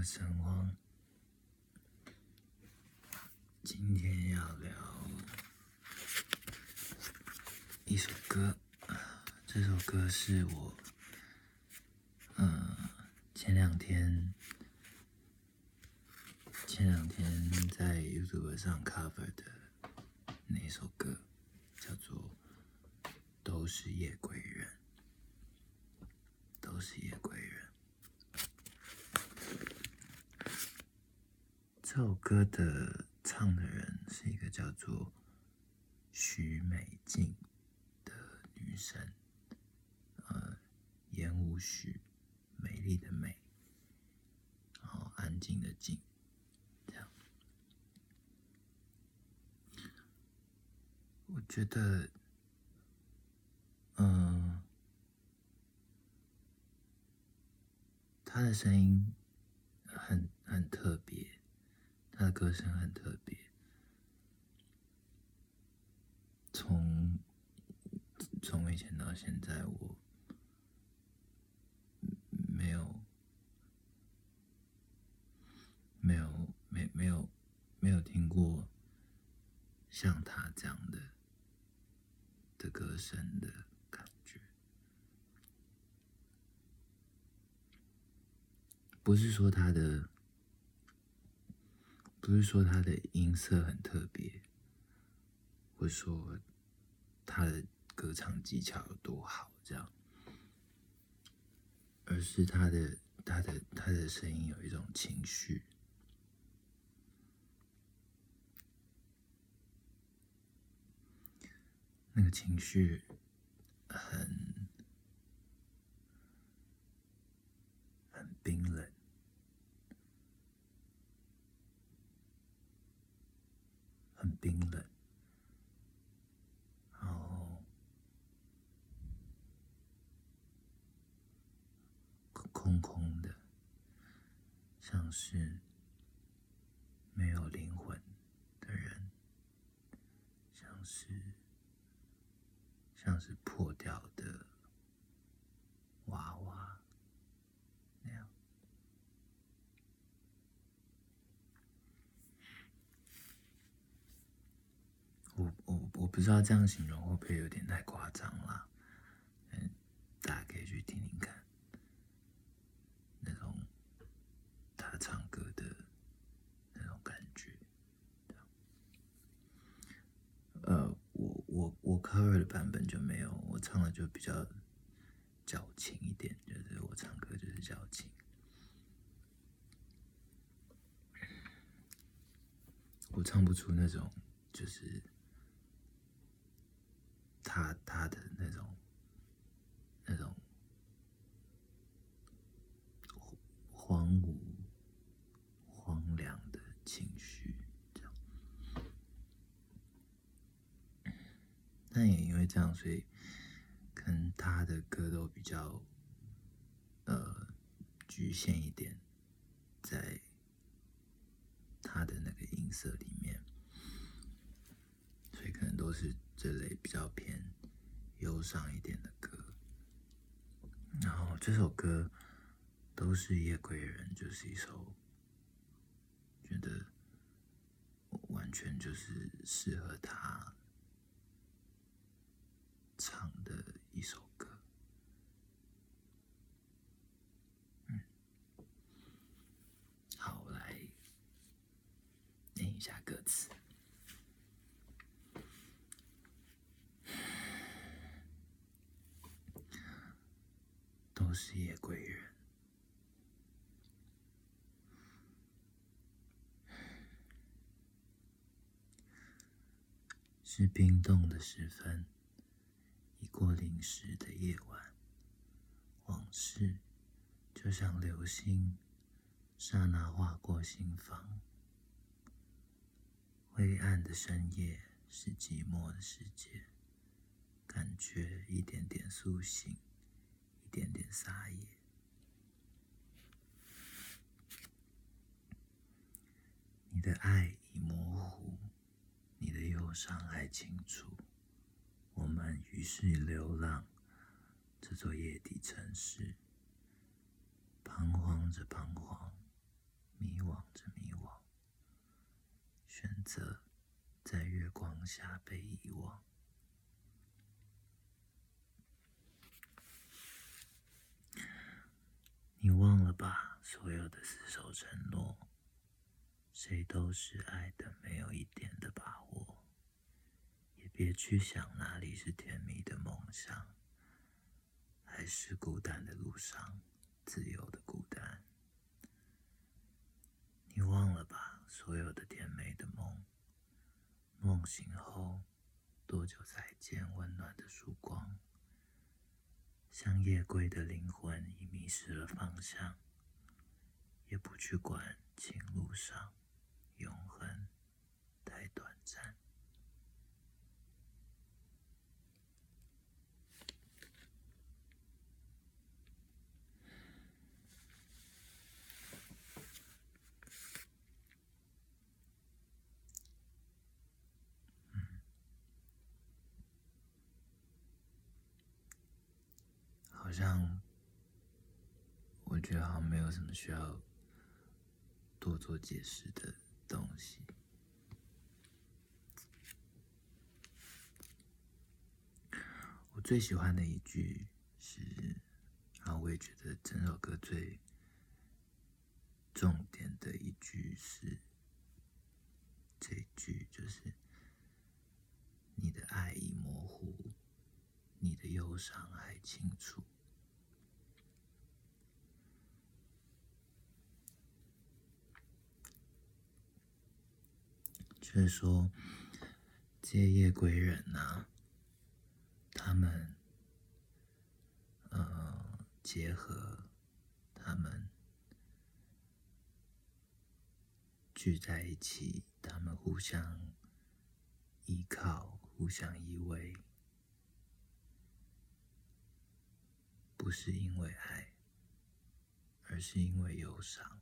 我是陈荒，今天要聊一首歌，这首歌是我，嗯，前两天前两天在 YouTube 上 cover 的那首歌，叫做《都是夜归人》，都是夜归人。这这首歌的唱的人是一个叫做徐美静的女生，呃，言无许，美丽的美，然后安静的静，这样。我觉得，嗯，她的声音很很特别。他的歌声很特别，从从以前到现在，我没有没有没没有没有听过像他这样的的歌声的感觉，不是说他的。不是说他的音色很特别，或者说他的歌唱技巧有多好，这样，而是他的他的他的声音有一种情绪，那个情绪很很冰冷。很冰冷，然后空空的，像是没有灵魂的人，像是像是破掉的娃娃。我我我不知道这样形容会不会有点太夸张了，嗯，大家可以去听听看，那种他唱歌的那种感觉。呃，我 cover 的版本就没有，我唱的就比较矫情一点，就是我唱歌就是矫情，我唱不出那种就是。他他的那种那种荒芜、荒凉的情绪，这样。但也因为这样，所以跟他的歌都比较呃局限一点，在他的那个音色里面，所以可能都是。这类比较偏忧伤一点的歌，然后这首歌都是夜归人，就是一首觉得完全就是适合他唱的一首歌。嗯，好，我来念一下歌词。都是夜归人，是冰冻的时分，过零时的夜晚，往事就像流星，刹那划过心房。灰暗的深夜是寂寞的世界，感觉一点点苏醒。一点点撒野，你的爱已模糊，你的忧伤还清楚。我们于是流浪这座夜底城市，彷徨着彷徨，迷惘着迷惘，选择在月光下被遗忘。你忘了吧，所有的厮守承诺，谁都是爱的没有一点的把握，别去想哪里是甜蜜的梦想，还是孤单的路上，自由的孤单。你忘了吧，所有的甜美的梦，梦醒后多久才见温暖的曙光？像夜归的灵魂已迷失了方向，也不去管情路上永恒太短暂。好像我觉得好像没有什么需要多做解释的东西。我最喜欢的一句是，然后我也觉得整首歌最重点的一句是这句，就是你的爱已模糊，你的忧伤还清楚。就是说，借夜归人呐，他们，呃，结合，他们聚在一起，他们互相依靠，互相依偎，不是因为爱，而是因为忧伤。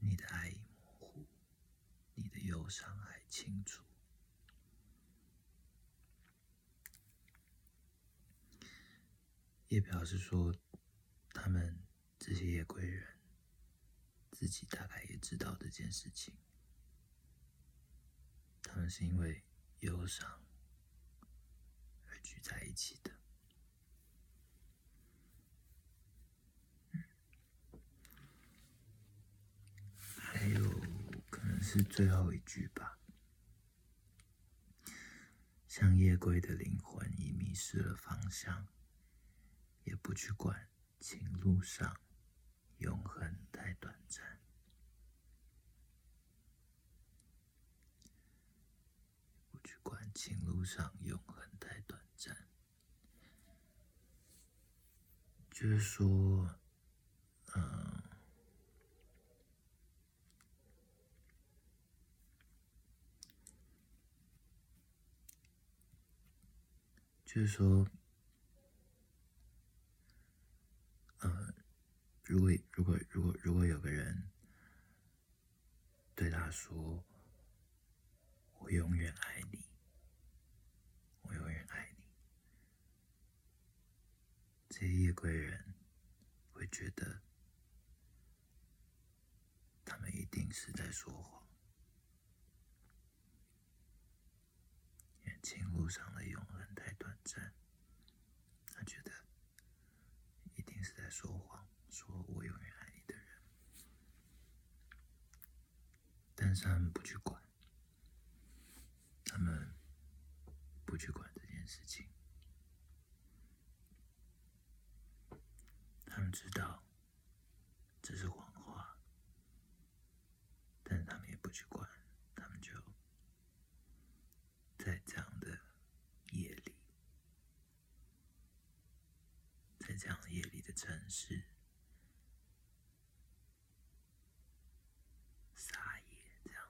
你的爱。你的忧伤还清楚，也表示说，他们这些夜归人自己大概也知道这件事情，他们是因为忧伤而聚在一起的。还有。是最后一句吧。像夜归的灵魂已迷失了方向，也不去管情路上永恒太短暂，不去管情路上永恒太短暂，就是说，嗯。就是说，呃，如果如果如果如果有个人对他说：“我永远爱你，我永远爱你”，这些夜归人会觉得，他们一定是在说谎，情路上的永恒太短暂。他觉得一定是在说谎，说我永远爱你的人，但是他们不去管，他们不去管这件事情，他们知道这是谎话，但他们也不去管，他们就在这样的夜里。这样夜里的城市撒野，这样，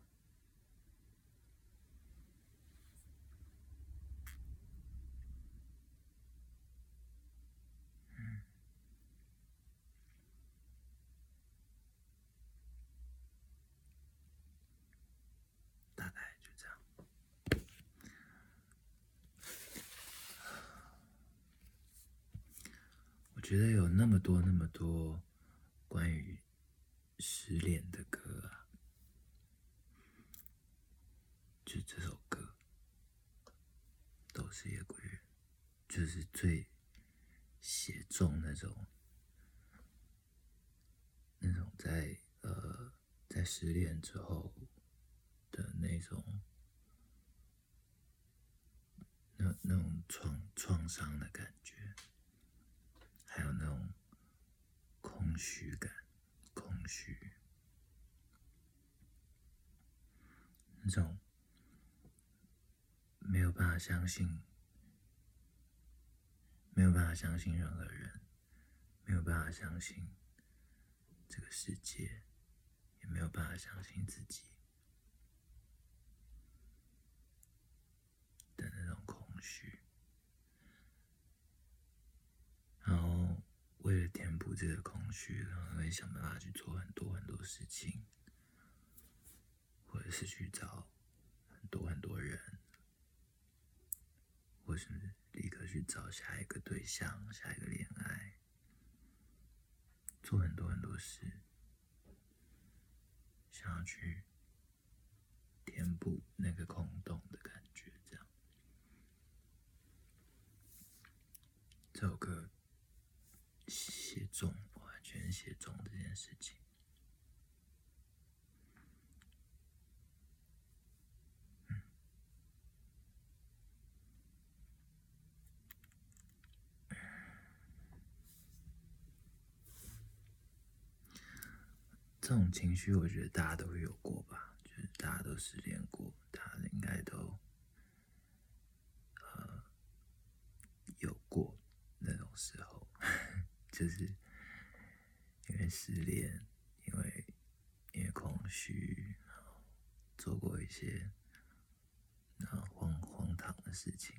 嗯，大概就这样。觉得有那么多那么多关于失恋的歌啊，就这首歌，都是夜归人，就是最写中那种那种在呃在失恋之后的那种那那种创创伤的感觉，还有那种空虚感。空虚，那种没有办法相信，没有办法相信任何人，没有办法相信这个世界，也没有办法相信自己的那种空虚，然后。为了填补这个空虚，然后会想办法去做很多很多事情，或者是去找很多很多人，或是立刻去找下一个对象、下一个恋爱，做很多很多事，想要去填补那个空洞的感觉，这样。这首歌。写中，完全写中这件事情。这种情绪，我觉得大家都会有过吧，就是大家都失恋过，大家应该都呃有过那种时候。就是因为失恋，因为因为空虚，做过一些然后荒荒唐的事情，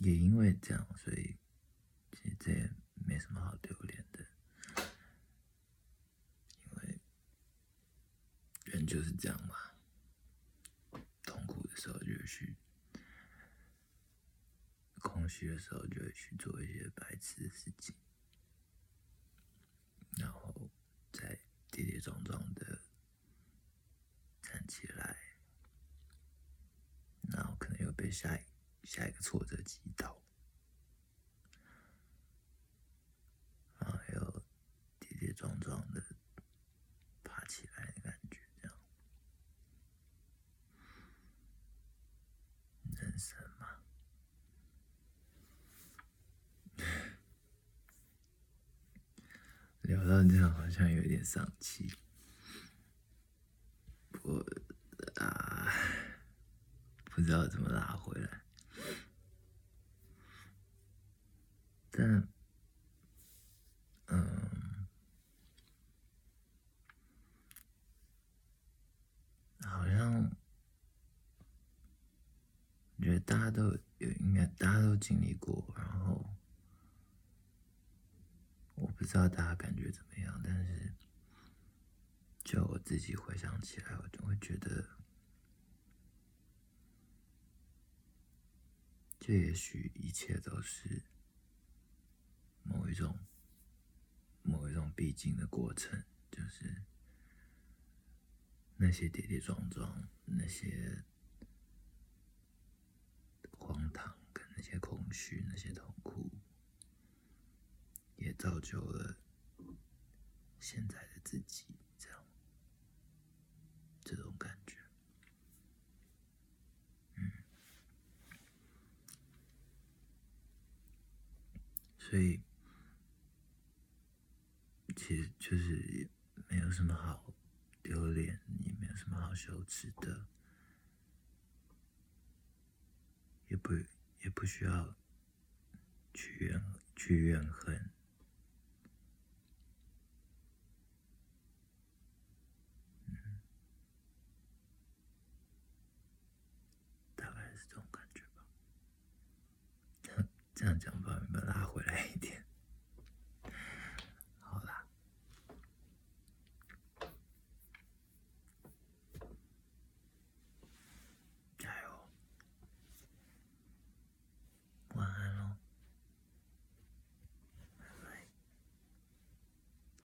也因为这样，所以其实这也没什么好丢脸的，因为人就是这样嘛。痛苦的时候就会去空虚的时候，就会去做一些白痴的事情，然后再跌跌撞撞的站起来，然后可能又被下一下一个挫折击倒，然后又跌跌撞撞的爬起来的感觉，这样，人生嘛。聊到这样好像有点丧气，我啊不知道怎么拉回来，但嗯，好像觉得大家都有，应该大家都经历过，然后。我不知道大家感觉怎么样，但是就我自己回想起来，我就会觉得，这也许一切都是某一种、某一种必经的过程，就是那些跌跌撞撞，那些荒唐，跟那些空虚，那些痛苦。也造就了现在的自己，这样这种感觉，嗯，所以其实就是也没有什么好丢脸，也没有什么好羞耻的，也不也不需要去怨去怨恨。大概是这种感觉吧。这样讲吧，把拉回来一点。